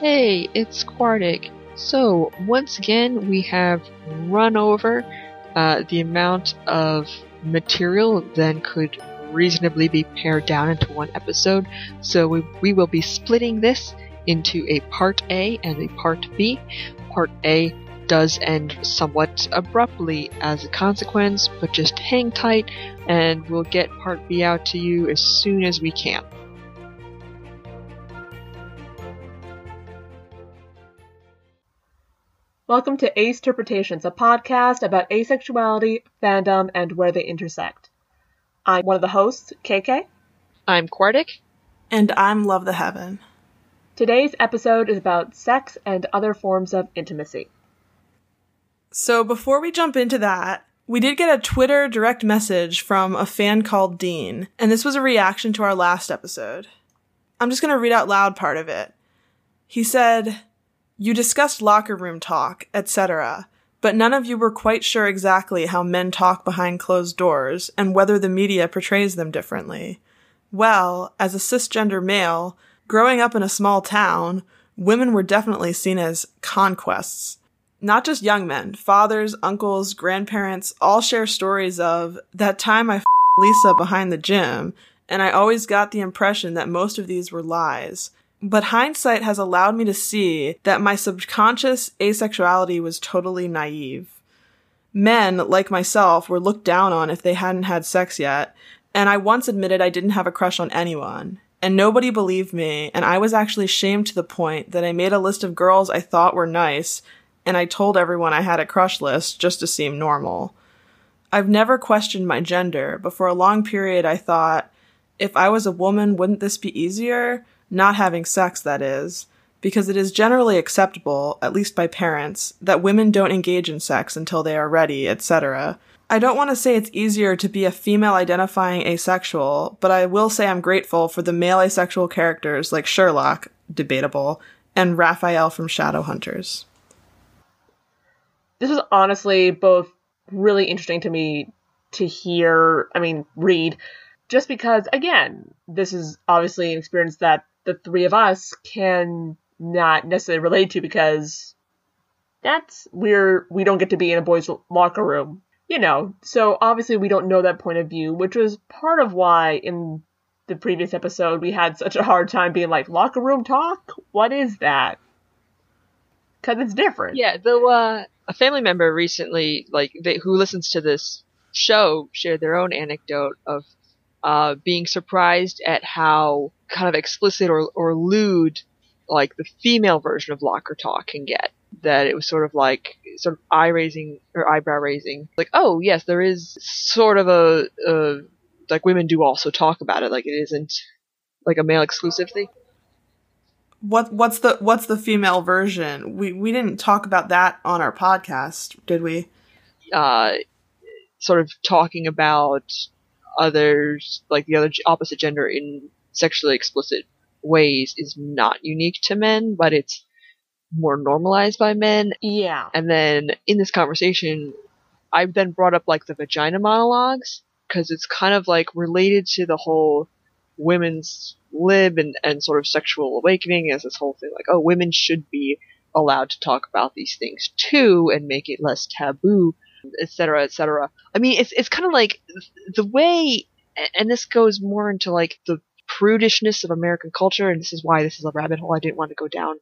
Hey, it's Quartic. So, once again, we have run over uh, the amount of material that could reasonably be pared down into one episode. So, we, we will be splitting this into a part A and a part B. Part A does end somewhat abruptly as a consequence, but just hang tight and we'll get part B out to you as soon as we can. Welcome to Ace Interpretations, a podcast about asexuality, fandom, and where they intersect. I'm one of the hosts, KK. I'm Quartic. And I'm Love the Heaven. Today's episode is about sex and other forms of intimacy. So before we jump into that, we did get a Twitter direct message from a fan called Dean, and this was a reaction to our last episode. I'm just going to read out loud part of it. He said, you discussed locker room talk, etc., but none of you were quite sure exactly how men talk behind closed doors and whether the media portrays them differently. Well, as a cisgender male, growing up in a small town, women were definitely seen as conquests. Not just young men, fathers, uncles, grandparents all share stories of that time I f- Lisa behind the gym, and I always got the impression that most of these were lies. But hindsight has allowed me to see that my subconscious asexuality was totally naive. Men, like myself, were looked down on if they hadn't had sex yet, and I once admitted I didn't have a crush on anyone. And nobody believed me, and I was actually shamed to the point that I made a list of girls I thought were nice, and I told everyone I had a crush list just to seem normal. I've never questioned my gender, but for a long period I thought, if I was a woman, wouldn't this be easier? Not having sex, that is, because it is generally acceptable, at least by parents, that women don't engage in sex until they are ready, etc. I don't want to say it's easier to be a female identifying asexual, but I will say I'm grateful for the male asexual characters like Sherlock, debatable, and Raphael from Shadowhunters. This is honestly both really interesting to me to hear, I mean, read, just because, again, this is obviously an experience that the three of us can not necessarily relate to because that's we're we don't get to be in a boys locker room you know? So obviously we don't know that point of view which was part of why in the previous episode we had such a hard time being like locker room talk? What is that? Because it's different. Yeah though uh, a family member recently like they, who listens to this show shared their own anecdote of uh, being surprised at how kind of explicit or, or lewd like the female version of locker talk can get. That it was sort of like sort of eye raising or eyebrow raising. Like, oh yes, there is sort of a, a like women do also talk about it. Like it isn't like a male exclusive thing. What what's the what's the female version? We we didn't talk about that on our podcast, did we? Uh, sort of talking about others like the other opposite gender in sexually explicit ways is not unique to men, but it's more normalized by men. Yeah. And then in this conversation, I've then brought up like the vagina monologues because it's kind of like related to the whole women's lib and, and sort of sexual awakening as this whole thing like, oh, women should be allowed to talk about these things too and make it less taboo, etc., etc. I mean, it's it's kind of like the way, and this goes more into like the prudishness of American culture, and this is why this is a rabbit hole I didn't want to go down.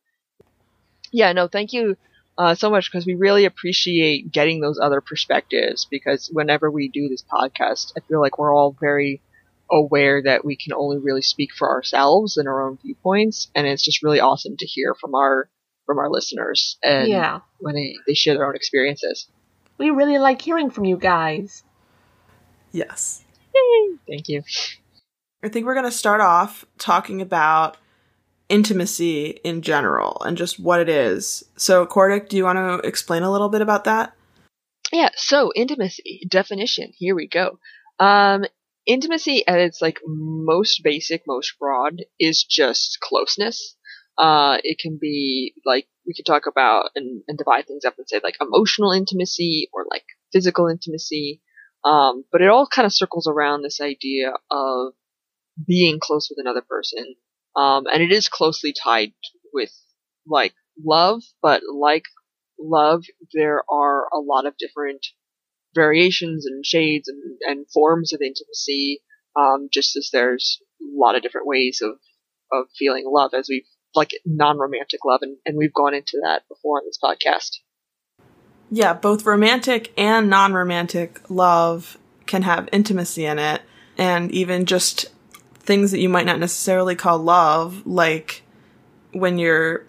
Yeah, no, thank you uh, so much because we really appreciate getting those other perspectives because whenever we do this podcast, I feel like we're all very aware that we can only really speak for ourselves and our own viewpoints, and it's just really awesome to hear from our from our listeners and yeah. when they, they share their own experiences. We really like hearing from you guys. Yes. Yay! Thank you. I think we're going to start off talking about intimacy in general and just what it is. So, Quartic, do you want to explain a little bit about that? Yeah, so intimacy definition. Here we go. Um, intimacy at its like most basic, most broad is just closeness. Uh, it can be like we could talk about and, and divide things up and say like emotional intimacy or like physical intimacy. Um, but it all kind of circles around this idea of being close with another person. Um, and it is closely tied with like love, but like love, there are a lot of different variations and shades and, and forms of intimacy, um, just as there's a lot of different ways of, of feeling love as we've, like non-romantic love, and, and we've gone into that before on this podcast. Yeah, both romantic and non romantic love can have intimacy in it, and even just things that you might not necessarily call love, like when you're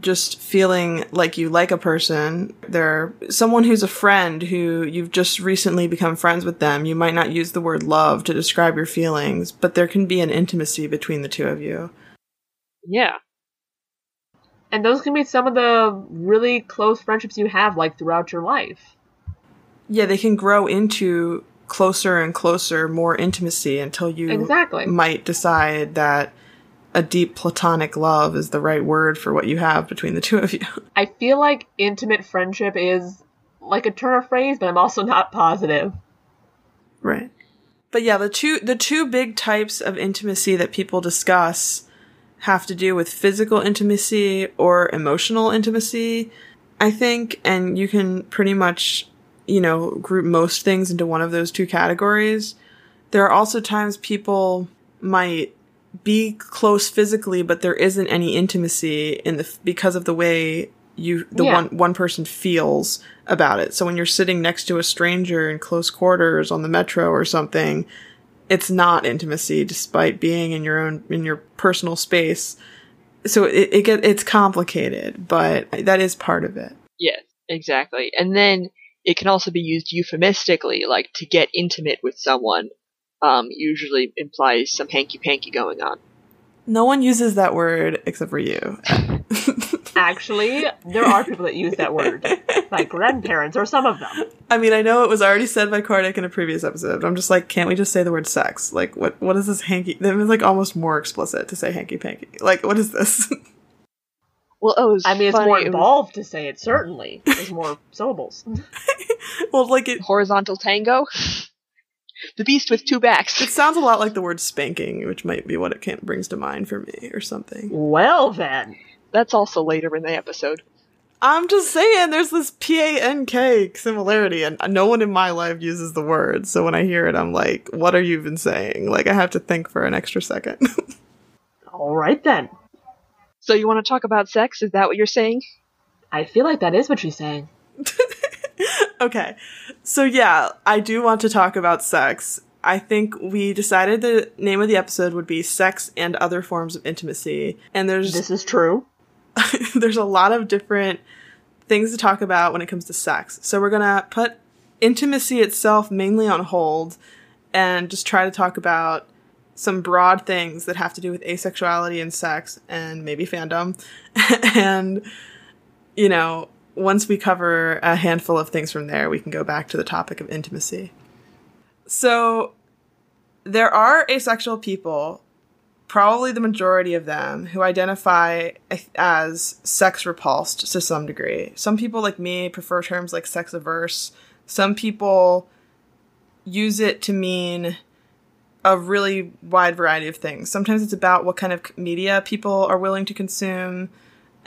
just feeling like you like a person, they're someone who's a friend who you've just recently become friends with them. You might not use the word love to describe your feelings, but there can be an intimacy between the two of you. Yeah. And those can be some of the really close friendships you have, like throughout your life. Yeah, they can grow into closer and closer, more intimacy until you exactly. might decide that a deep platonic love is the right word for what you have between the two of you. I feel like intimate friendship is like a turn of phrase, but I'm also not positive. Right. But yeah, the two the two big types of intimacy that people discuss have to do with physical intimacy or emotional intimacy, I think, and you can pretty much, you know, group most things into one of those two categories. There are also times people might be close physically, but there isn't any intimacy in the because of the way you the Yeah. one one person feels about it. So when you're sitting next to a stranger in close quarters on the metro or something, it's not intimacy despite being in your own in your personal space. So it, it get it's complicated, but that is part of it. Yes, exactly. And then it can also be used euphemistically, like to get intimate with someone. Um, usually implies some hanky panky going on. No one uses that word except for you. Actually, there are people that use that word, like grandparents or some of them. I mean, I know it was already said by Quartic in a previous episode, but I'm just like, can't we just say the word sex? Like, what what is this hanky? That was like almost more explicit to say hanky panky. Like, what is this? Well, oh, it was I mean, it's funny, more it was involved to say it, certainly. There's more syllables. well, like it horizontal tango. the beast with two backs. it sounds a lot like the word spanking, which might be what it can, brings to mind for me or something. Well, then. That's also later in the episode. I'm just saying, there's this P A N K similarity, and no one in my life uses the word. So when I hear it, I'm like, what are you even saying? Like, I have to think for an extra second. All right, then. So you want to talk about sex? Is that what you're saying? I feel like that is what she's saying. Okay. So yeah, I do want to talk about sex. I think we decided the name of the episode would be sex and other forms of intimacy. And there's This is true. there's a lot of different things to talk about when it comes to sex. So we're going to put intimacy itself mainly on hold and just try to talk about some broad things that have to do with asexuality and sex and maybe fandom. and you know, once we cover a handful of things from there, we can go back to the topic of intimacy. So there are asexual people probably the majority of them who identify as sex repulsed to some degree. Some people like me prefer terms like sex averse. Some people use it to mean a really wide variety of things. Sometimes it's about what kind of media people are willing to consume,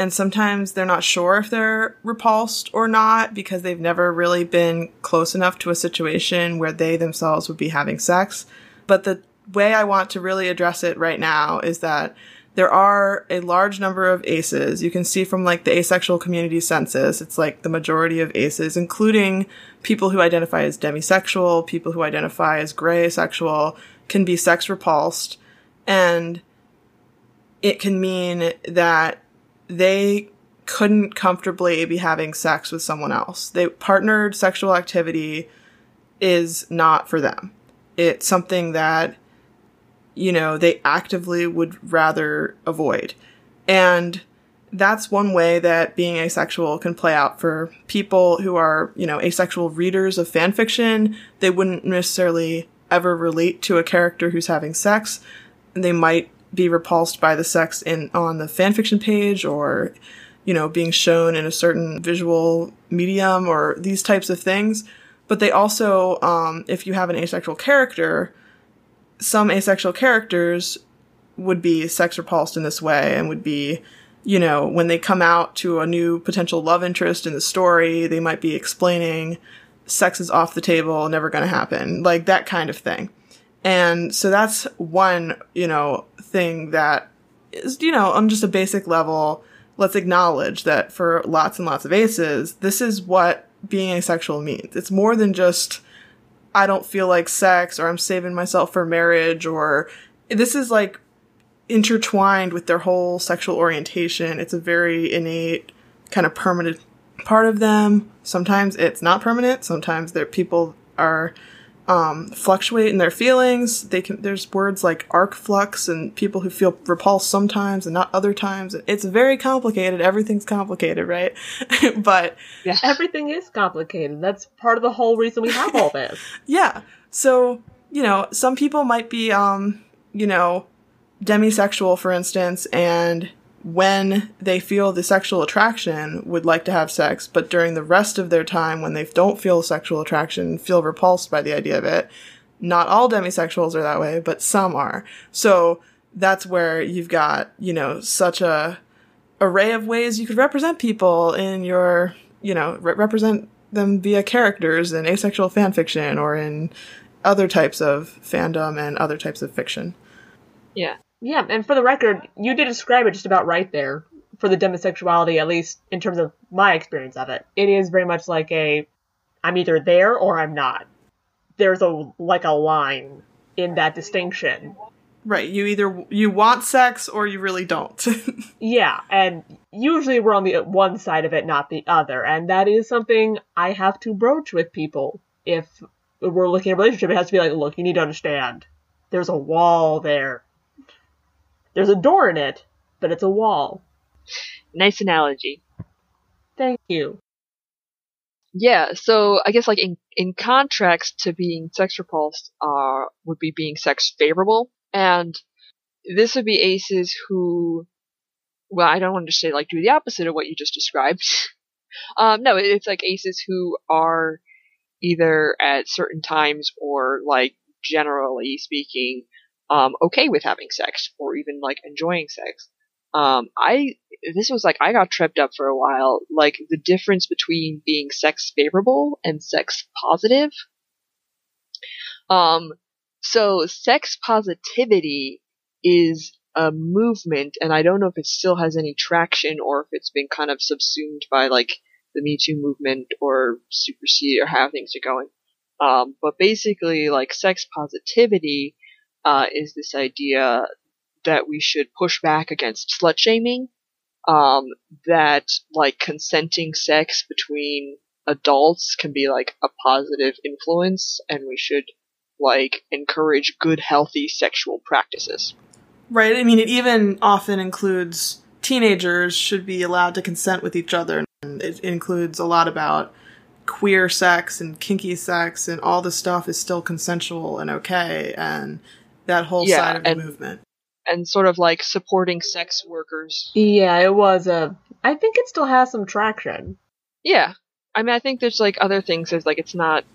and sometimes they're not sure if they're repulsed or not because they've never really been close enough to a situation where they themselves would be having sex. But the way I want to really address it right now is that there are a large number of aces. You can see from like the asexual community census, it's like the majority of aces, including people who identify as demisexual, people who identify as gray asexual, can be sex repulsed. And it can mean that they couldn't comfortably be having sex with someone else. They partnered sexual activity is not for them. It's something that you know, they actively would rather avoid. And that's one way that being asexual can play out for people who are, you know, asexual readers of fan fiction. They wouldn't necessarily ever relate to a character who's having sex. They might be repulsed by the sex in on the fanfiction page or, you know, being shown in a certain visual medium or these types of things. But they also, um, if you have an asexual character, some asexual characters would be sex repulsed in this way and would be you know, when they come out to a new potential love interest in the story, they might be explaining sex is off the table, never going to happen, like that kind of thing. And so that's one, you know, thing that is, you know, on just a basic level, let's acknowledge that for lots and lots of aces, this is what being asexual means. It's more than just, I don't feel like sex or I'm saving myself for marriage or this is like intertwined with their whole sexual orientation. It's a very innate kind of permanent part of them. Sometimes it's not permanent. Sometimes their people are um, fluctuate in their feelings. They can. There's words like arc flux and people who feel repulsed sometimes and not other times. It's very complicated. Everything's complicated, right? but yeah. everything is complicated. That's part of the whole reason we have all this. yeah. So you know, some people might be, um, you know, demisexual, for instance, and when they feel the sexual attraction would like to have sex, but during the rest of their time when they don't feel sexual attraction, feel repulsed by the idea of it. Not all demisexuals are that way, but some are. So that's where you've got, you know, such a array of ways you could represent people in your, you know, re- represent them via characters in asexual fan fiction or in other types of fandom and other types of fiction. Yeah. Yeah, and for the record, you did describe it just about right there for the demisexuality, at least in terms of my experience of it. It is very much like a I'm either there or I'm not. There's a like a line in that distinction. Right, you either you want sex or you really don't. yeah, and usually we're on the one side of it, not the other, and that is something I have to broach with people. If we're looking at a relationship, it has to be like, look, you need to understand. There's a wall there there's a door in it, but it's a wall. Nice analogy. Thank you. Yeah, so I guess like in in contrast to being sex repulsed, uh, would be being sex favorable, and this would be aces who, well, I don't want to say like do the opposite of what you just described. um, no, it's like aces who are either at certain times or like generally speaking um, okay with having sex or even like enjoying sex. Um, I this was like I got tripped up for a while. Like the difference between being sex favorable and sex positive. Um, so sex positivity is a movement, and I don't know if it still has any traction or if it's been kind of subsumed by like the Me Too movement or supersede or how things are going. Um, but basically, like sex positivity uh, is this idea that we should push back against slut shaming. Um, that like consenting sex between adults can be like a positive influence, and we should like encourage good, healthy sexual practices. Right. I mean, it even often includes teenagers should be allowed to consent with each other. And it includes a lot about queer sex and kinky sex, and all the stuff is still consensual and okay. And that whole yeah, side of and, the movement. And sort of like supporting sex workers. Yeah, it was a. I think it still has some traction. Yeah. I mean, I think there's like other things. There's like, it's not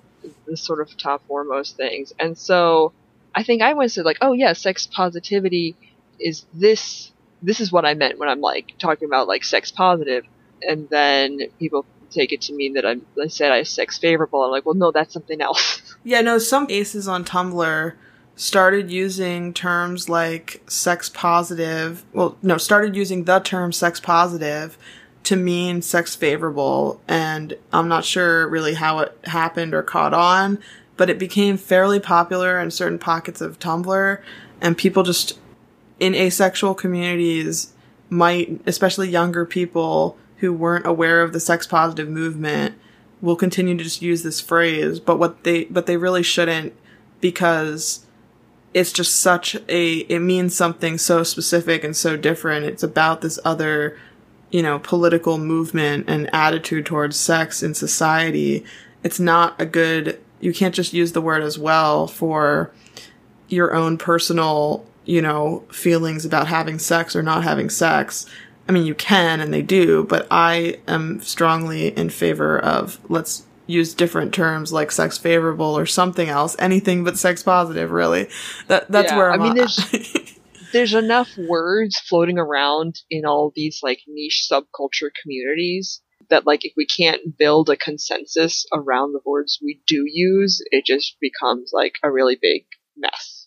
the sort of top foremost things. And so I think I went to like, oh yeah, sex positivity is this, this is what I meant when I'm like talking about like sex positive. And then people take it to mean that I'm, I said I sex favorable. I'm like, well, no, that's something else. Yeah, no, some aces on Tumblr started using terms like sex positive. Well, no, started using the term sex positive to mean sex favorable. And I'm not sure really how it happened or caught on, but it became fairly popular in certain pockets of Tumblr. And people just in asexual communities might, especially younger people who weren't aware of the sex positive movement, will continue to just use this phrase. But what they, but they really shouldn't because it's just such a it means something so specific and so different. It's about this other you know political movement and attitude towards sex in society. It's not a good you can't just use the word as well for your own personal you know feelings about having sex or not having sex. I mean you can and they do but i am strongly in favor of let's use different terms like sex favorable or something else, anything but sex positive, really. That that's yeah, where I'm I mean, there's there's enough words floating around in all these like niche subculture communities that like if we can't build a consensus around the words we do use, it just becomes like a really big mess.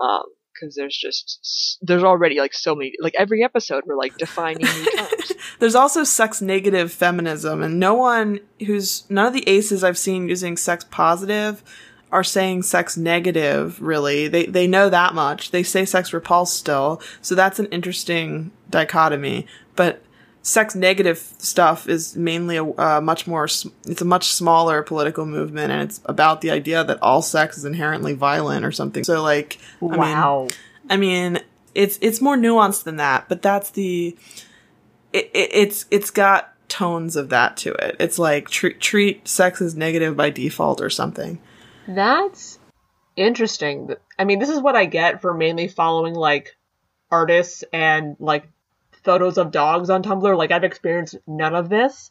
Um, because there's just there's already like so many like every episode we're like defining new terms. There's also sex negative feminism, and no one who's none of the aces I've seen using sex positive are saying sex negative. Really, they they know that much. They say sex repulsed still, so that's an interesting dichotomy. But sex negative stuff is mainly a uh, much more it's a much smaller political movement and it's about the idea that all sex is inherently violent or something. So like wow i mean, I mean it's it's more nuanced than that but that's the it, it, it's it's got tones of that to it. It's like treat treat sex as negative by default or something. That's interesting. I mean this is what i get for mainly following like artists and like photos of dogs on Tumblr. Like I've experienced none of this.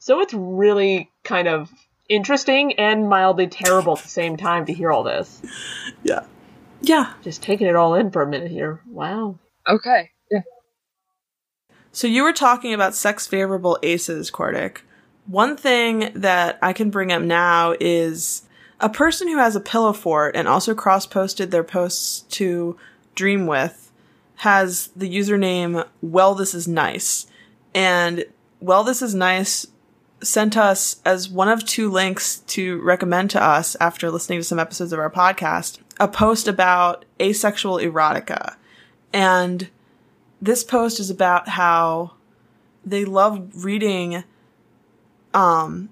So it's really kind of interesting and mildly terrible at the same time to hear all this. Yeah. Yeah. Just taking it all in for a minute here. Wow. Okay. Yeah. So you were talking about sex favorable aces, Quartic. One thing that I can bring up now is a person who has a Pillowfort and also cross posted their posts to Dreamwidth has the username well this is nice. And well this is nice sent us as one of two links to recommend to us after listening to some episodes of our podcast a post about asexual erotica. And this post is about how they love reading um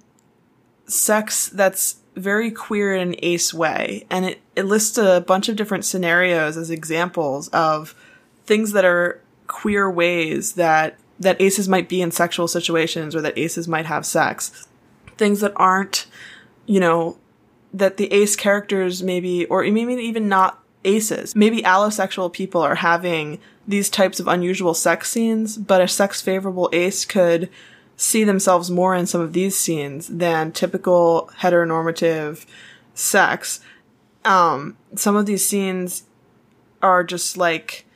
sex that's very queer in an ace way. And it, it lists a bunch of different scenarios as examples of things that are queer ways that that aces might be in sexual situations or that aces might have sex. Things that aren't, you know, that the ace characters maybe, or maybe even not aces. Maybe allosexual people are having these types of unusual sex scenes, but a sex favorable ace could see themselves more in some of these scenes than typical heteronormative sex. Um, some of these scenes are just like,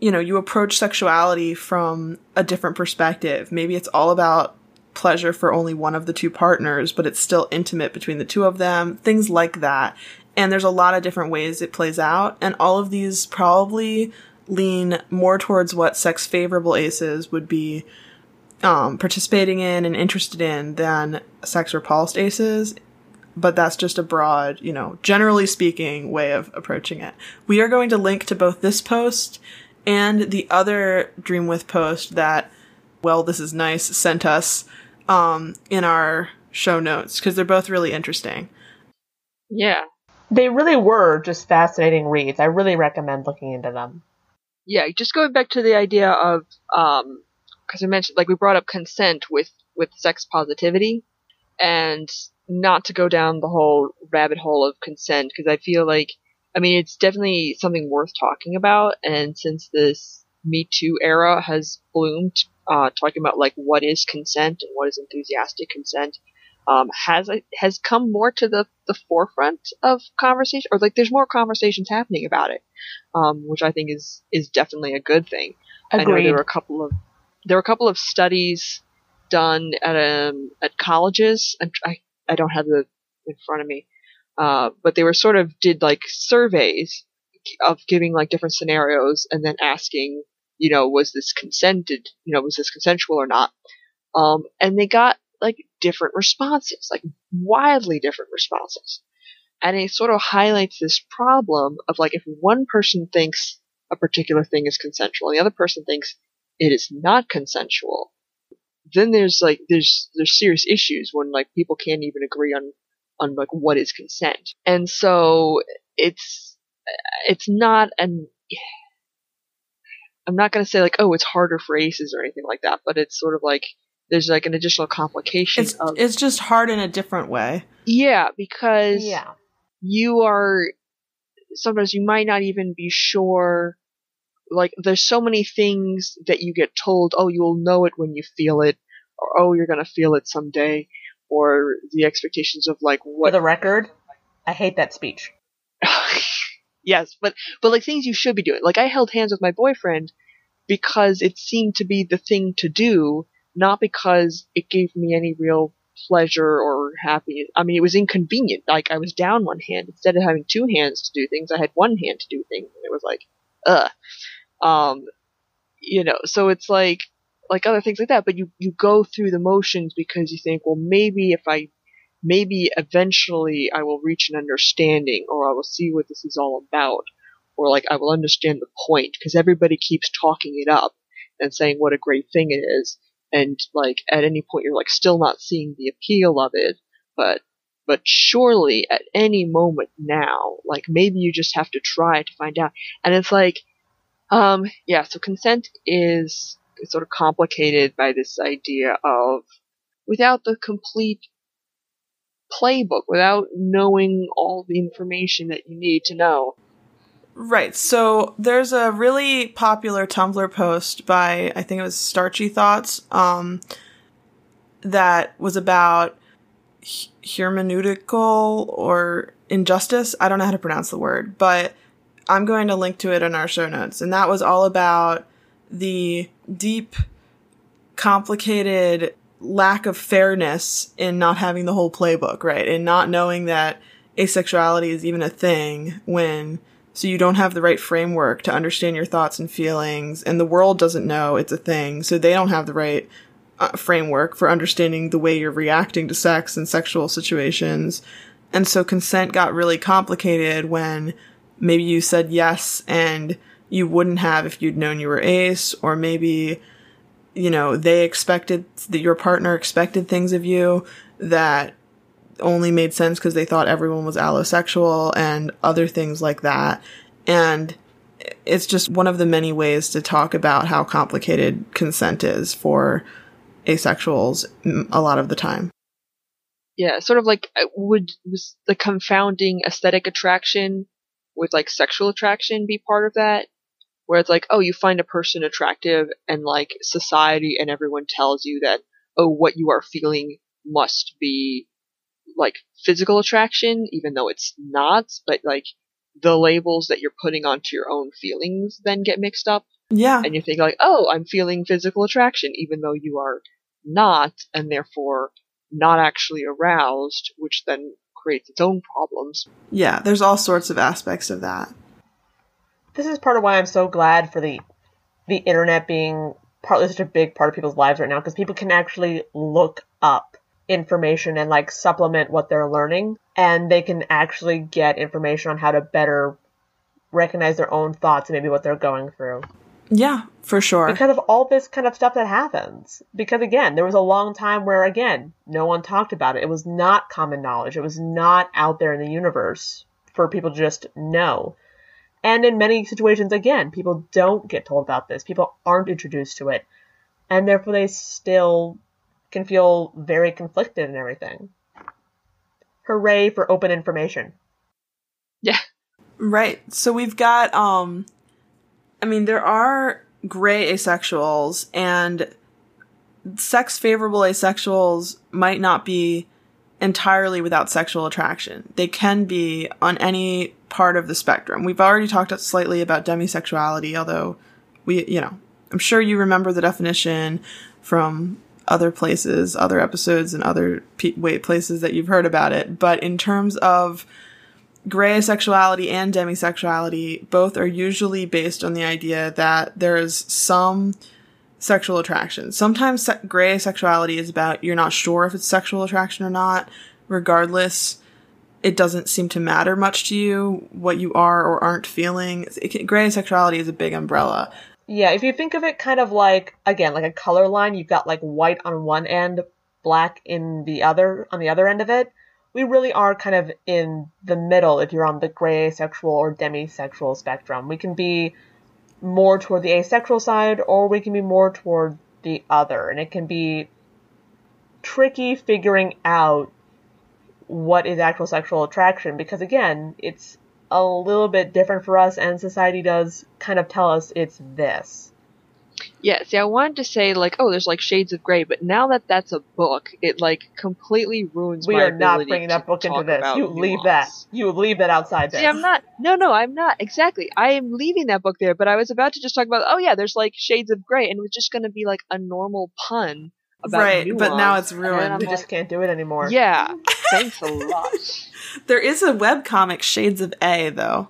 you know, you approach sexuality from a different perspective. Maybe it's all about pleasure for only one of the two partners, but it's still intimate between the two of them, things like that. And there's a lot of different ways it plays out, and all of these probably lean more towards what sex favorable aces would be um, participating in and interested in than sex repulsed aces. But that's just a broad, you know, generally speaking way of approaching it. We are going to link to both this post and the other Dreamwidth post that, well, this is nice, sent us um, in our show notes because they're both really interesting. Yeah. They really were just fascinating reads. I really recommend looking into them. Yeah, just going back to the idea of, um, because I mentioned, like, we brought up consent with, with sex positivity, and not to go down the whole rabbit hole of consent, because I feel like I mean, it's definitely something worth talking about. And since this Me Too era has bloomed, uh, talking about like what is consent and what is enthusiastic consent, um, has has come more to the the forefront of conversation, or like there's more conversations happening about it, um, which I think is is definitely a good thing. Agreed. I know there were a couple of there were a couple of studies done at um at colleges, and I I don't have the in front of me, uh, but they were sort of did like surveys of giving like different scenarios and then asking, you know, was this consented, you know, was this consensual or not? Um, and they got like different responses, like wildly different responses. And it sort of highlights this problem of like if one person thinks a particular thing is consensual and the other person thinks it is not consensual, then there's like there's there's serious issues when like people can't even agree on on like what is consent. And so it's it's not an I'm not going to say like oh it's harder for aces or anything like that, but it's sort of like there's like an additional complication it's, of, it's just hard in a different way. Yeah, because Yeah. you are sometimes you might not even be sure like there's so many things that you get told oh you'll know it when you feel it or oh you're going to feel it someday or the expectations of like what For the record, I hate that speech. yes, but but like things you should be doing. Like I held hands with my boyfriend because it seemed to be the thing to do, not because it gave me any real pleasure or happiness. I mean, it was inconvenient. Like I was down one hand instead of having two hands to do things. I had one hand to do things, and it was like, ugh. Um, you know, so it's like like other things like that. But you you go through the motions because you think, well, maybe if I maybe eventually I will reach an understanding, or I will see what this is all about, or like I will understand the point because everybody keeps talking it up and saying what a great thing it is and like at any point you're like still not seeing the appeal of it, but but surely at any moment now, like maybe you just have to try to find out. And it's like, um, yeah, so consent is sort of complicated by this idea of without the complete playbook, without knowing all the information that you need to know, Right. So there's a really popular Tumblr post by I think it was Starchy Thoughts um, that was about hermeneutical or injustice. I don't know how to pronounce the word, but I'm going to link to it in our show notes. And that was all about the deep, complicated lack of fairness in not having the whole playbook, right? And not knowing that asexuality is even a thing when so you don't have the right framework to understand your thoughts and feelings, and the world doesn't know it's a thing, so they don't have the right uh, framework for understanding the way you're reacting to sex and sexual situations. And so consent got really complicated when maybe you said yes and you wouldn't have if you'd known you were ace, or maybe, you know, they expected that your partner expected things of you that only made sense because they thought everyone was allosexual and other things like that. And it's just one of the many ways to talk about how complicated consent is for asexuals a lot of the time. Yeah, sort of like uh, would the confounding aesthetic attraction with like sexual attraction be part of that? Where it's like, oh, you find a person attractive and like society and everyone tells you that, oh, what you are feeling must be like physical attraction, even though it's not, but like the labels that you're putting onto your own feelings then get mixed up. Yeah. And you think like, oh, I'm feeling physical attraction, even though you are not, and therefore not actually aroused, which then creates its own problems. Yeah, there's all sorts of aspects of that. This is part of why I'm so glad for the the internet being partly such a big part of people's lives right now because people can actually look up information and like supplement what they're learning and they can actually get information on how to better recognize their own thoughts and maybe what they're going through. Yeah, for sure. Because of all this kind of stuff that happens. Because again, there was a long time where again, no one talked about it. It was not common knowledge. It was not out there in the universe for people to just know. And in many situations, again, people don't get told about this. People aren't introduced to it. And therefore they still can feel very conflicted and everything. Hooray for open information. Yeah. Right. So we've got um I mean there are gray asexuals and sex favorable asexuals might not be entirely without sexual attraction. They can be on any part of the spectrum. We've already talked slightly about demisexuality, although we, you know, I'm sure you remember the definition from other places, other episodes, and other wait places that you've heard about it. But in terms of gray sexuality and demisexuality, both are usually based on the idea that there is some sexual attraction. Sometimes se- gray sexuality is about you're not sure if it's sexual attraction or not. Regardless, it doesn't seem to matter much to you what you are or aren't feeling. It, gray asexuality is a big umbrella. Yeah, if you think of it kind of like again, like a color line, you've got like white on one end, black in the other on the other end of it. We really are kind of in the middle if you're on the gray sexual or demisexual spectrum. We can be more toward the asexual side or we can be more toward the other. And it can be tricky figuring out what is actual sexual attraction because again, it's a little bit different for us, and society does kind of tell us it's this. Yeah, see, I wanted to say like, oh, there's like Shades of Grey, but now that that's a book, it like completely ruins. We are not bringing that book into this. You leave that. You leave that outside there. See, I'm not. No, no, I'm not. Exactly. I am leaving that book there, but I was about to just talk about. Oh yeah, there's like Shades of Grey, and it was just going to be like a normal pun about Right, but now nuance, it's and ruined. I'm we just can't do it anymore. yeah. Thanks a lot. There is a webcomic Shades of A though.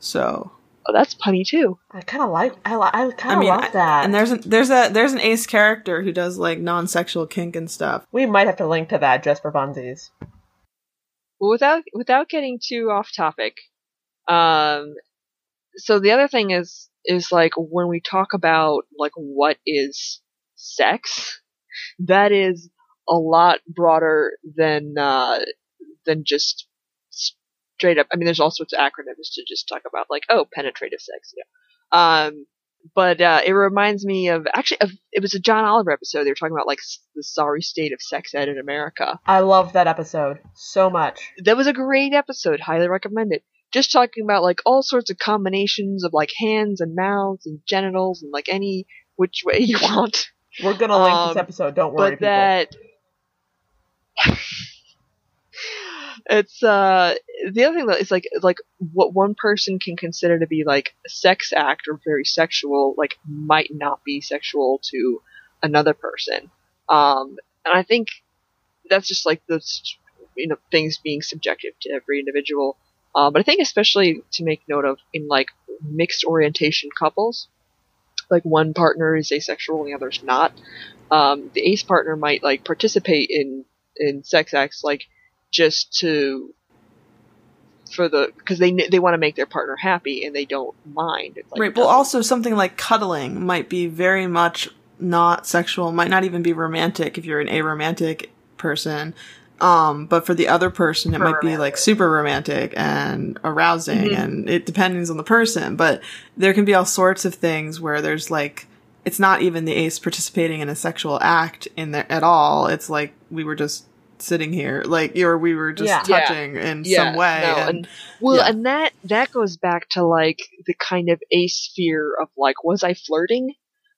So Oh, that's punny too. I kind of like. I, li- I I kind of mean, love I- that. and there's a, there's a there's an ace character who does like non-sexual kink and stuff. we might have to link to that just for funsies. Well, without without getting too off topic, um, so the other thing is is like when we talk about like what is sex, that is a lot broader than uh, than just straight up. I mean, there's all sorts of acronyms to just talk about like oh, penetrative sex, yeah. Um, but uh, it reminds me of actually of, it was a John Oliver episode. They were talking about like the sorry state of sex ed in America I love that episode so much. that was a great episode. Highly recommend it. Just talking about like all sorts of combinations of like hands and mouths and genitals and like any which way you want. We're gonna link Um, this episode. Don't worry, but that it's uh the other thing that is like like what one person can consider to be like a sex act or very sexual like might not be sexual to another person um and i think that's just like the you know things being subjective to every individual um, but i think especially to make note of in like mixed orientation couples like one partner is asexual and the other's not um, the ace partner might like participate in in sex acts like just to for the because they they want to make their partner happy and they don't mind. It's like, right. Well, also something like cuddling might be very much not sexual, might not even be romantic if you're an aromantic person. Um, but for the other person, it For might be like super romantic and arousing, Mhm. and it depends on the person. But there can be all sorts of things where there's like it's not even the ace participating in a sexual act in there at all. It's like we were just sitting here, like or we were just Yeah. Yeah. touching in yeah, some way. no, and- and, well, yeah. and that that goes back to like the kind of ace fear of like, was I flirting?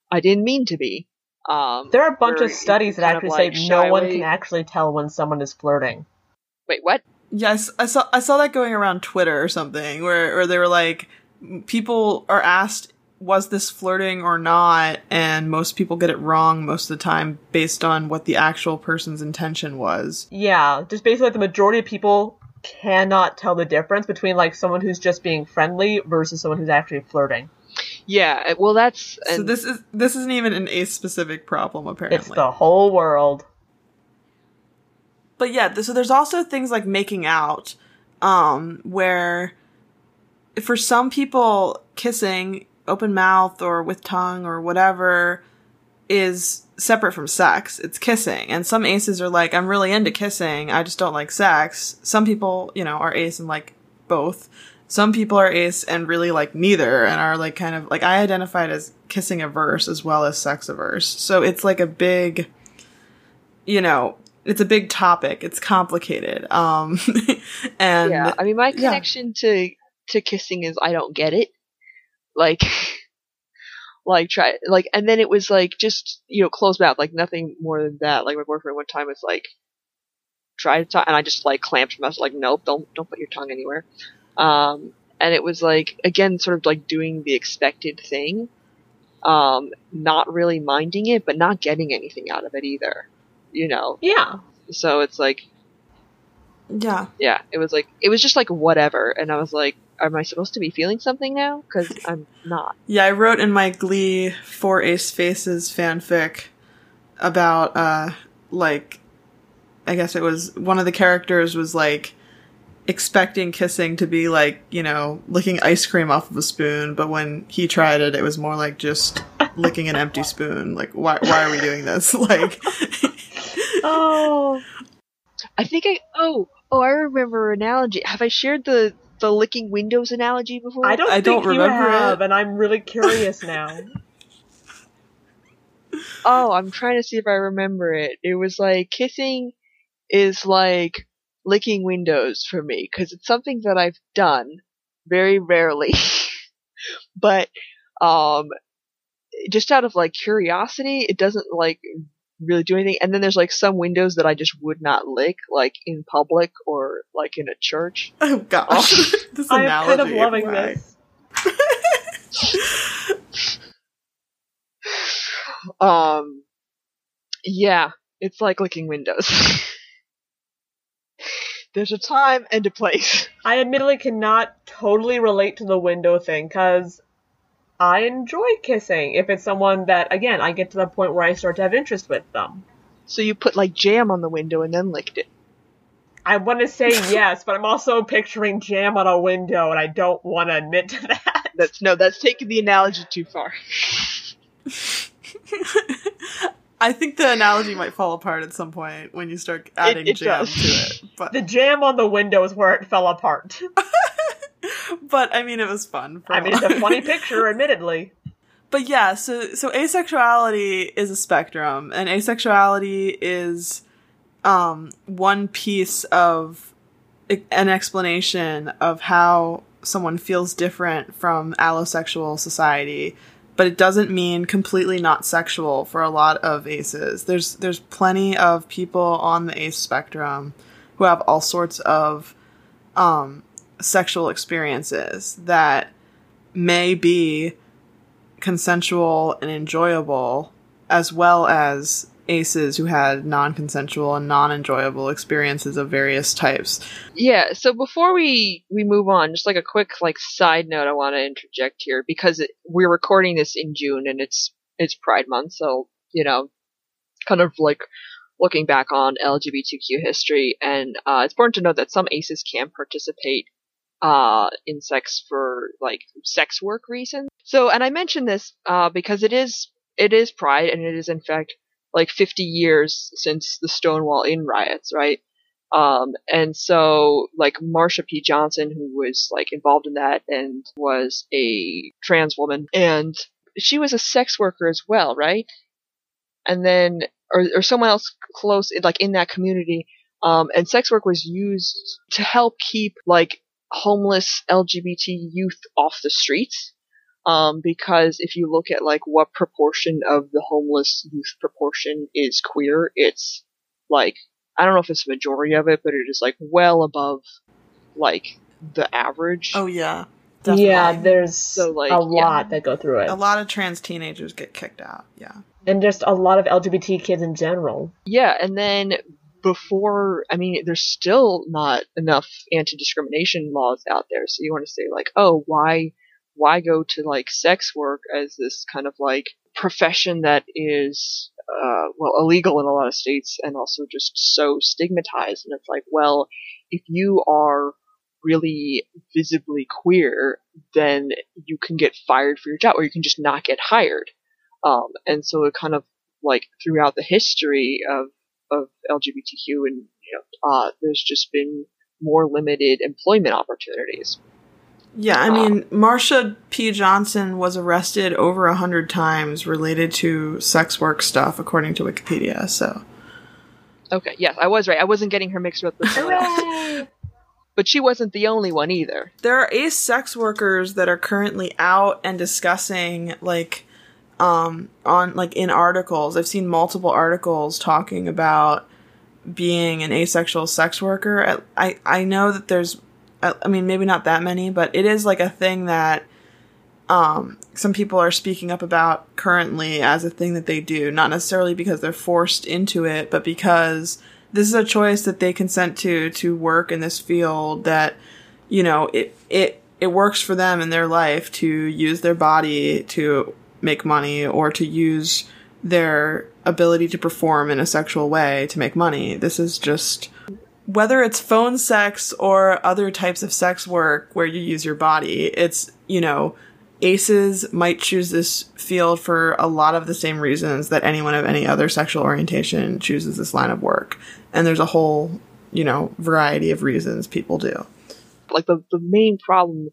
I didn't mean to be. Um, there are a bunch of studies that kind of, actually like, say no shy one can actually tell when someone is flirting. wait, what? Yes, I saw I saw that going around Twitter or something where where they were like people are asked was this flirting or not and most people get it wrong most of the time based on what the actual person's intention was. Yeah, just basically the majority of people cannot tell the difference between like someone who's just being friendly versus someone who's actually flirting. Yeah, uh, well, that's and so this is this isn't even an ace specific problem apparently. It's the whole world. But yeah, so there's also things like making out, um, where for some people, kissing, open mouth or with tongue or whatever, is separate from sex. It's kissing. And some aces are like, I'm really into kissing, I just don't like sex. Some people, you know, are ace and like both. Some people are ace and really like neither and are like kind of like I identified as kissing averse as well as sex averse. So it's like a big, you know, it's a big topic. It's complicated. Um, and yeah, I mean, my yeah. connection to to kissing is I don't get it. Like, like try like, and then it was like just you know close mouth, like nothing more than that. Like my boyfriend one time was like, try to talk, and I just like clamped was like, nope, don't don't put your tongue anywhere. Um, and it was like again, sort of like doing the expected thing, um, not really minding it, but not getting anything out of it either. You know, Yeah. so it's like yeah, yeah, it was like it was just like whatever, and I was like, am I supposed to be feeling something now? Because I'm not. Yeah, I wrote in my Glee Four Ace Faces fanfic about, uh, like, I guess it was one of the characters was like expecting kissing to be like, you know, licking ice cream off of a spoon, but when he tried it, it was more like just licking an empty spoon. Like, why, why are we doing this? Like, Oh. I think I oh oh I remember an analogy. Have I shared the the licking windows analogy before? I don't I think don't you remember have, it. and I'm really curious now. Oh, I'm trying to see if I remember it. It was like kissing is like licking windows for me because it's something that I've done very rarely, but um, just out of like curiosity, it doesn't like really do anything. And then there's like some windows that I just would not lick, like in public or like in a church. Oh gosh, this I'm analogy. kind of loving right. this. Um, yeah, it's like licking windows. There's a time and a place. I admittedly cannot totally relate to the window thing because I enjoy kissing if it's someone that, again, I get to the point where I start to have interest with them. So you put like jam on the window and then licked it. I want to say yes, but I'm also picturing jam on a window and I don't want to admit to that. That's no, that's taking the analogy too far. I think the analogy might fall apart at some point when you start adding it jam does. to it. But The jam on the window is where it fell apart. but I mean, it was fun. For I mean, it's a funny picture, admittedly. But yeah, so so asexuality is a spectrum, and asexuality is um, one piece of an explanation of how someone feels different from allosexual society. But it doesn't mean completely not sexual for a lot of aces. There's there's plenty of people on the ace spectrum who have all sorts of um, sexual experiences that may be consensual and enjoyable, as well as aces who had non consensual and non enjoyable experiences of various types. Yeah, so before we we move on, just like a quick like side note I want to interject here because it, we're recording this in June and it's it's Pride month, so you know, kind of like looking back on LGBTQ history and uh, it's important to note that some aces can participate uh, in sex for like sex work reasons. So, and I mention this uh, because it is it is Pride and it is in fact like 50 years since the Stonewall Inn riots, right? Um, and so, like, Marsha P. Johnson, who was, like, involved in that and was a trans woman, and she was a sex worker as well, right? And then, or, or someone else close, like, in that community, um, and sex work was used to help keep, like, homeless LGBT youth off the streets. Um, because if you look at, like, what proportion of the homeless youth proportion is queer, it's, like, I don't know if it's the majority of it, but it is like well above like the average. Oh, yeah. Yeah, there's So, like, a yeah. lot that go through it. A lot of trans teenagers get kicked out. Yeah. And just a lot of LGBT kids in general. Yeah, and then before, I mean, there's still not enough anti-discrimination laws out there. So you want to say like, oh, why, why go to like sex work as this kind of like profession that is, uh, well, illegal in a lot of states and also just so stigmatized. And it's like, well, if you are really visibly queer, then you can get fired for your job or you can just not get hired. Um, and so it kind of like throughout the history of, of LGBTQ and, you know, uh, there's just been more limited employment opportunities. Yeah, I mean, Marsha P. Johnson was arrested over a hundred times related to sex work stuff, according to Wikipedia. So, Okay, yes, I was right. I wasn't getting her mixed up with someone else. Hooray! But she wasn't the only one either. there are ace sex workers that are currently out and discussing, like, um, on like in articles. I've seen multiple articles talking about being an asexual sex worker. I I know that there's, I mean, maybe not that many, but it is like a thing that um, some people are speaking up about currently as a thing that they do, not necessarily because they're forced into it, but because this is a choice that they consent to to work in this field that you know it it it works for them in their life to use their body to make money or to use their ability to perform in a sexual way to make money. This is just whether it's phone sex or other types of sex work where you use your body, it's, you know, aces might choose this field for a lot of the same reasons that anyone of any other sexual orientation chooses this line of work. And there's a whole, you know, variety of reasons people do. Like the, the main problem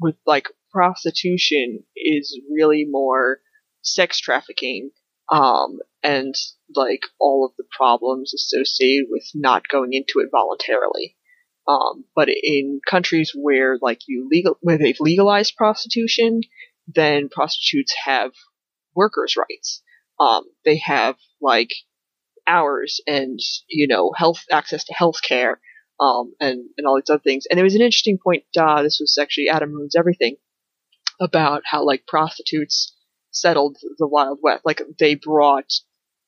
with like prostitution is really more sex trafficking, um, and like all of the problems associated with not going into it voluntarily. Um, but in countries where like you legal, where they've legalized prostitution, then prostitutes have workers' rights. Um, they have like hours and you know health access to health care um, and and all these other things. And there was an interesting point. Uh, this was actually Adam ruins everything about how like prostitutes settled the Wild West. Like they brought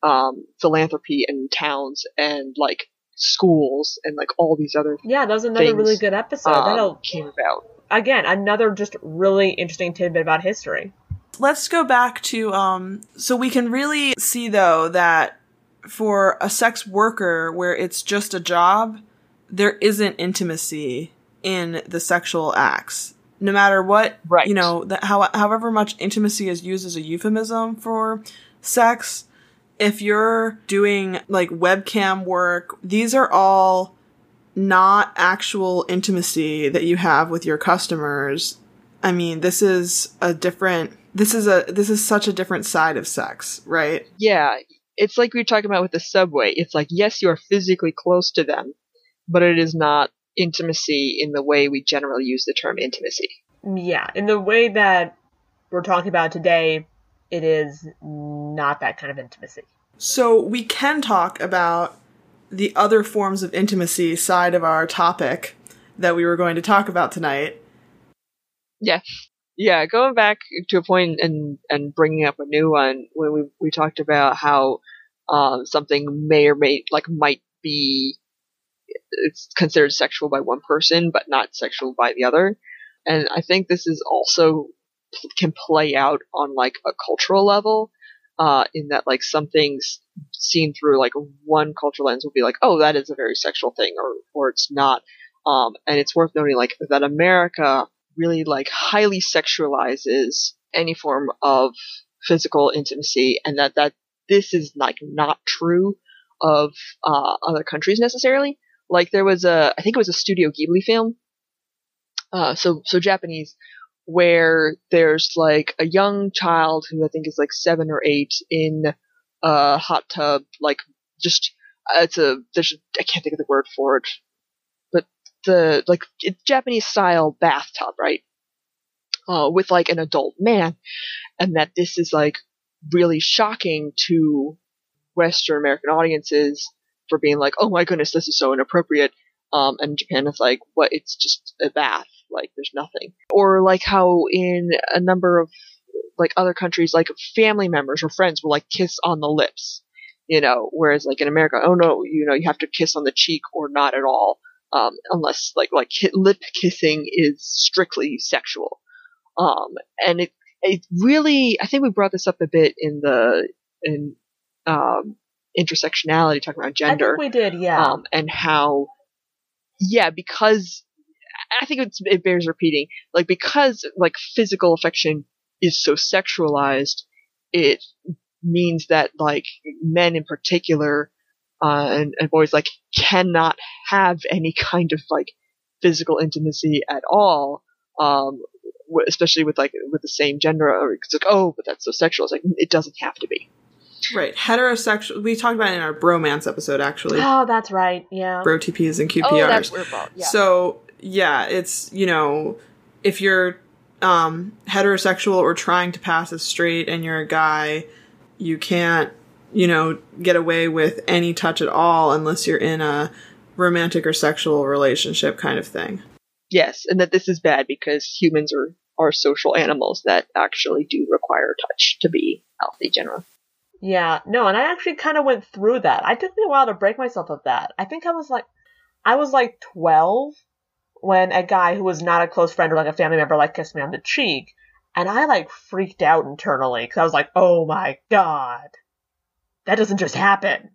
um, philanthropy and towns and like schools and like all these other Yeah, that was another things, really good episode. um, That'll came about. again another just really interesting tidbit about history. let's go back to um so we can really see though that for a sex worker where it's just a job there isn't intimacy in the sexual acts no matter what Right. you know that how, however much intimacy is used as a euphemism for sex if you're doing like webcam work these are all not actual intimacy that you have with your customers I mean, this is a different this is a this is such a different side of sex, right? Yeah, it's like we were talking about with the subway. It's like yes, you are physically close to them, but it is not intimacy in the way we generally use the term intimacy. Yeah, in the way that we're talking about today, it is not that kind of intimacy. So we can talk about the other forms of intimacy side of our topic that we were going to talk about tonight. Yeah, Yeah, going back to a point and and bringing up a new one when we we talked about how um, something may or may like might be it's considered sexual by one person but not sexual by the other, and I think this is also can play out on like a cultural level. Uh, in that, like, some things seen through like one cultural lens will be like, oh, that is a very sexual thing, or or it's not. Um, and it's worth noting, like, that America really like highly sexualizes any form of physical intimacy and that that this is like not true of uh, other countries necessarily like there was a i think it was a studio ghibli film uh, so so japanese where there's like a young child who i think is like seven or eight in a hot tub like just uh, it's a there's i can't think of the word for it but the like Japanese style bathtub, right? Uh, with like an adult man, and that this is like really shocking to Western American audiences for being like, oh my goodness, this is so inappropriate. Um, and Japan is like, what? It's just a bath. Like, there's nothing. Or like how in a number of like other countries, like family members or friends will like kiss on the lips, you know, whereas like in America, oh no, you know, you have to kiss on the cheek or not at all um, unless like like lip kissing is strictly sexual. Um, and it it really I think we brought this up a bit in the in um, intersectionality talking about gender I think we did, yeah. um, and how yeah because I think it's, it bears repeating like because like physical affection is so sexualized it means that like men in particular uh, and, and boys like cannot have any kind of like physical intimacy at all um w- especially with like with the same gender or it's like oh but that's so sexual it's like it doesn't have to be Right. Heterosexual we talked about it in our bromance episode actually. oh, that's right. Yeah. Bro TPs and QPRs. oh that's yeah So yeah, it's you know, if you're um, heterosexual or trying to pass as straight and you're a guy, you can't you know get away with any touch at all unless you're in a romantic or sexual relationship kind of thing. yes and that this is bad because humans are are social animals that actually do require touch to be healthy generally Yeah, no, and I actually kind of went through that. I took me a while to break myself of that. I think I was like, I was like 12 when a guy who was not a close friend or like a family member like kissed me on the cheek. And I like freaked out internally because I was like, oh my god, that doesn't just happen.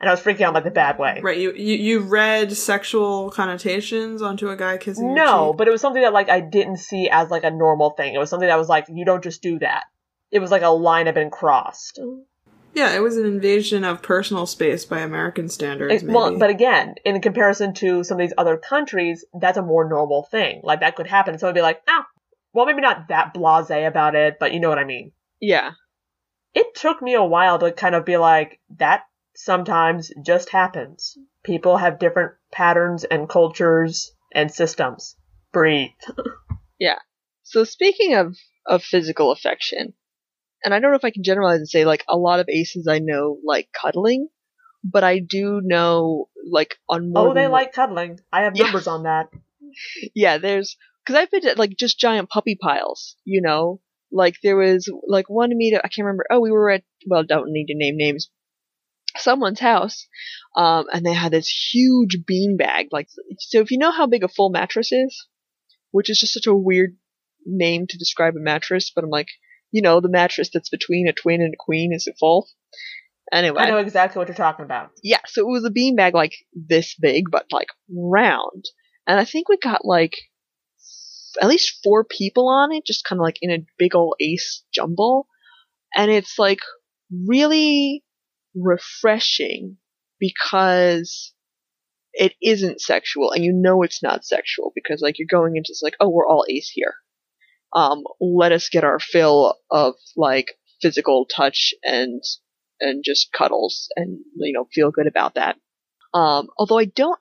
And I was freaking out like the bad way. Right, you you, you read sexual connotations onto a guy kissing your No, cheek? but it was something that like I didn't see as like a normal thing. It was something that was like, you don't just do that. It was like a line had been crossed. Oh. Yeah, it was an invasion of personal space by American standards. It- well, but again, in comparison to some of these other countries, that's a more normal thing. Like that could happen. So I'd be like, ah, well, maybe not that blasé about it, but you know what I mean. yeah It took me a while to kind of be like, that sometimes just happens. People have different patterns and cultures and systems. Breathe. Yeah. So speaking of of physical affection, and I don't know if I can generalize and say like a lot of aces I know like cuddling, but I do know like on more. Oh, they like cuddling. I have Yeah. numbers on that. yeah. There's because I've been at like just giant puppy piles, you know. Like there was like one meetup I can't remember. Oh, we were at well, don't need to name names. Someone's house, um, and they had this huge bean bag. Like so, if you know how big a full mattress is, which is just such a weird name to describe a mattress, but I'm like, you know, the mattress that's between a twin and a queen is it full? Anyway, I know exactly what you're talking about. yeah, so it was a beanbag like this big, but like round. And I think we got like at least four people on it, just kind of like in a big old ace jumble. And it's like really refreshing because it isn't sexual and you know it's not sexual because like you're going into this like, oh, we're all ace here. Um, let us get our fill of like physical touch and and just cuddles and you know feel good about that. Um, although I don't,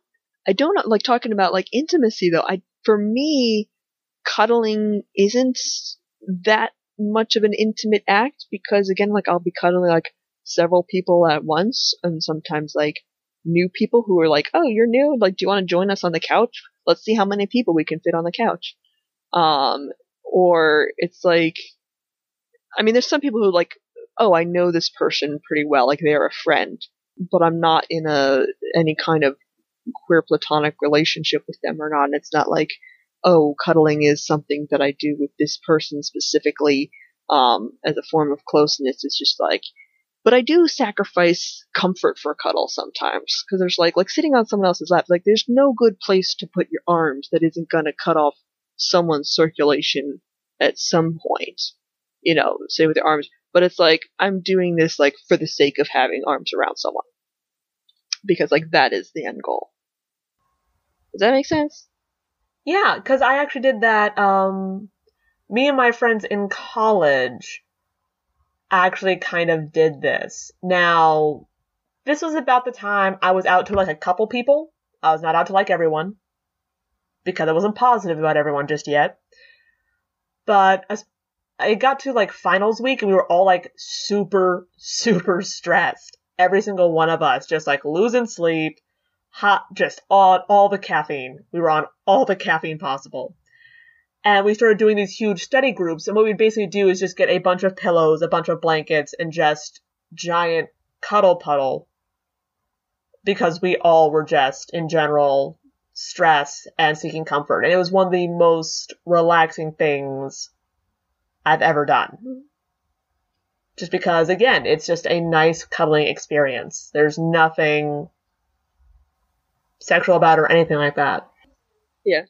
I don't like talking about like intimacy though. I for me, cuddling isn't that much of an intimate act because again, like I'll be cuddling like several people at once, and sometimes like new people who are like, "Oh, you're new. Like, do you want to join us on the couch? Let's see how many people we can fit on the couch." Um, or it's like, I mean, there's some people who like oh, I know this person pretty well, like they're a friend, but I'm not in a any kind of queer platonic relationship with them or not. And it's not like, oh, cuddling is something that I do with this person specifically um, as a form of closeness. It's just like, but I do sacrifice comfort for a cuddle sometimes because there's like like sitting on someone else's lap. Like there's no good place to put your arms that isn't gonna cut off someone's circulation at some point. You know, say with your arms but it's like I'm doing this like for the sake of having arms around someone because like that is the end goal. Does that make sense? Yeah, because I actually did that. Um, me and my friends in college actually kind of did this. Now, this was about the time I was out to like a couple people. I was not out to like everyone because I wasn't positive about everyone just yet. But it got to like finals week and we were all like super, super stressed. Every single one of us just like losing sleep, hot, just on all the caffeine. We were on all the caffeine possible. And we started doing these huge study groups. And what we'd basically do is just get a bunch of pillows, a bunch of blankets, and just giant cuddle puddle. Because we all were just, in general, stressed and seeking comfort. And it was one of the most relaxing things I've ever done. Just because, again, it's just a nice cuddling experience. There's nothing sexual about it or anything like that. Yeah.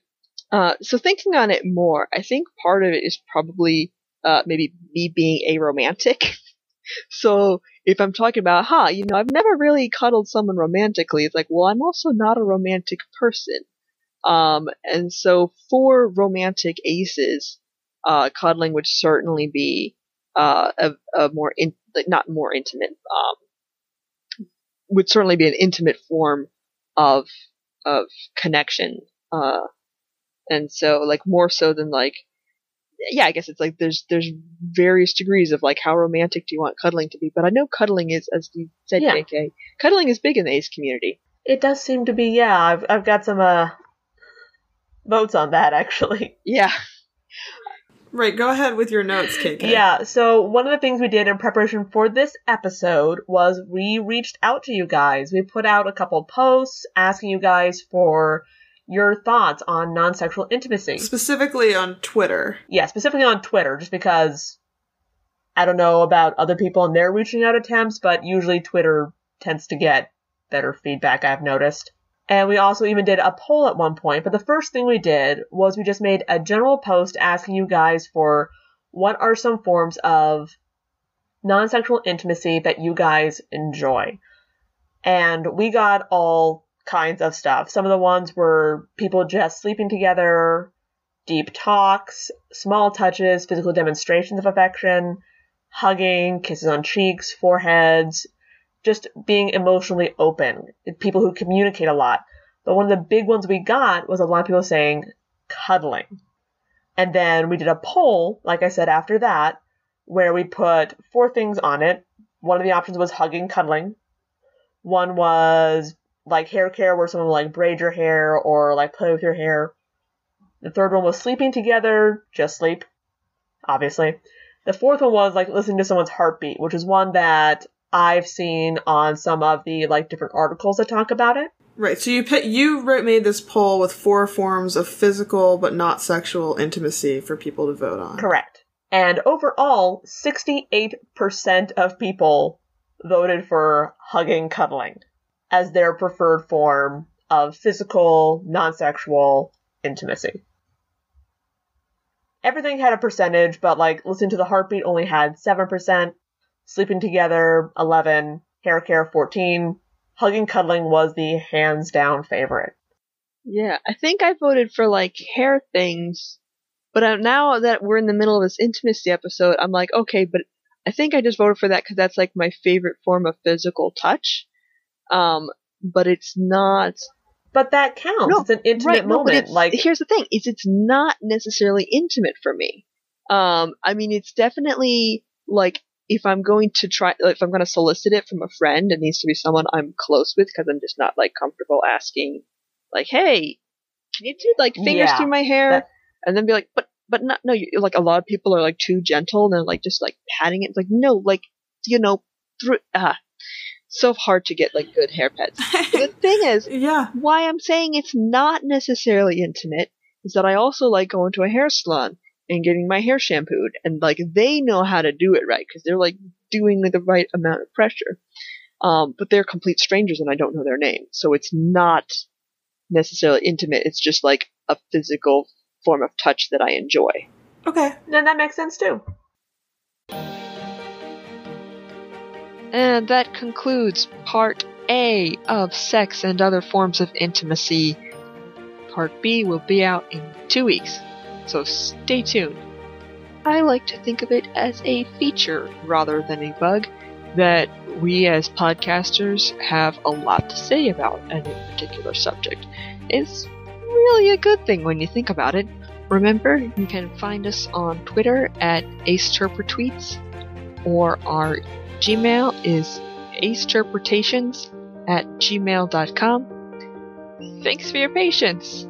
Uh, so thinking on it more, I think part of it is probably uh, maybe me being aromantic. so if I'm talking about, huh, you know, I've never really cuddled someone romantically, it's like, well, I'm also not a romantic person. Um, and so for romantic aces, uh, cuddling would certainly be uh, a, a more in, like, not more intimate, um, would certainly be an intimate form of of connection. Uh, and so like more so than like yeah i guess it's like there's there's various degrees of like how romantic do you want cuddling to be but i know cuddling is as you said Yeah. jk cuddling is big in the ace community It does seem to be, yeah. I've I've got some uh votes on that actually. yeah Right, go ahead with your notes, KK. Yeah, so one of the things we did in preparation for this episode was we reached out to you guys. We put out a couple posts asking you guys for your thoughts on non-sexual intimacy. Specifically on Twitter. Yeah, specifically on Twitter, just because I don't know about other people and their reaching out attempts, but usually Twitter tends to get better feedback, I've noticed. And we also even did a poll at one point, but the first thing we did was we just made a general post asking you guys for what are some forms of non sexual intimacy that you guys enjoy. And we got all kinds of stuff. Some of the ones were people just sleeping together, deep talks, small touches, physical demonstrations of affection, hugging, kisses on cheeks, foreheads, just being emotionally open, people who communicate a lot. But one of the big ones we got was a lot of people saying cuddling. And then we did a poll, like I said after that, where we put four things on it. One of the options was hugging, cuddling. One was like hair care, where someone will like braid your hair or like play with your hair. The third one was sleeping together, just sleep, obviously. The fourth one was like listening to someone's heartbeat, which is one that I've seen on some of the like different articles that talk about it. Right. So you put, you wrote, made this poll with four forms of physical but not sexual intimacy for people to vote on. Correct. And overall, 68% of people voted for hugging cuddling as their preferred form of physical, non-sexual intimacy. Everything had a percentage, but like listen to the heartbeat only had 7%, sleeping together 11, hair care 14, hugging cuddling was the hands down favorite. Yeah, I think I voted for like hair things, but now that we're in the middle of this intimacy episode, I'm like, okay, but I think I just voted for that because that's like my favorite form of physical touch. Um, but it's not. But that counts. No, it's an intimate right, moment. it's- like here's the thing: is it's not necessarily intimate for me. Um, I mean, it's definitely like if I'm going to try, if I'm going to solicit it from a friend, it needs to be someone I'm close with because I'm just not like comfortable asking, like, "Hey, can you do like fingers Yeah, through my hair?" that- and then be like, "But, but not no." You, like a lot of people are like too gentle and they're like just like patting it. It's like no, like you know, through ah, so hard to get like good hair pets. the thing is, yeah. why I'm saying it's not necessarily intimate is that I also like going to a hair salon and getting my hair shampooed, and like they know how to do it right because they're like doing the right amount of pressure. Um, but they're complete strangers and I don't know their name, so it's not necessarily intimate. It's just like a physical form of touch that I enjoy. Okay. then that makes sense too. And that concludes part A of Sex and Other Forms of Intimacy. Part B will be out in two weeks, so stay tuned. I like to think of it as a feature rather than a bug that we as podcasters have a lot to say about any particular subject. It's really a good thing when you think about it. Remember, you can find us on Twitter at AceTerperTweets or our Gmail is aceinterpretations at gmail.com. Thanks for your patience.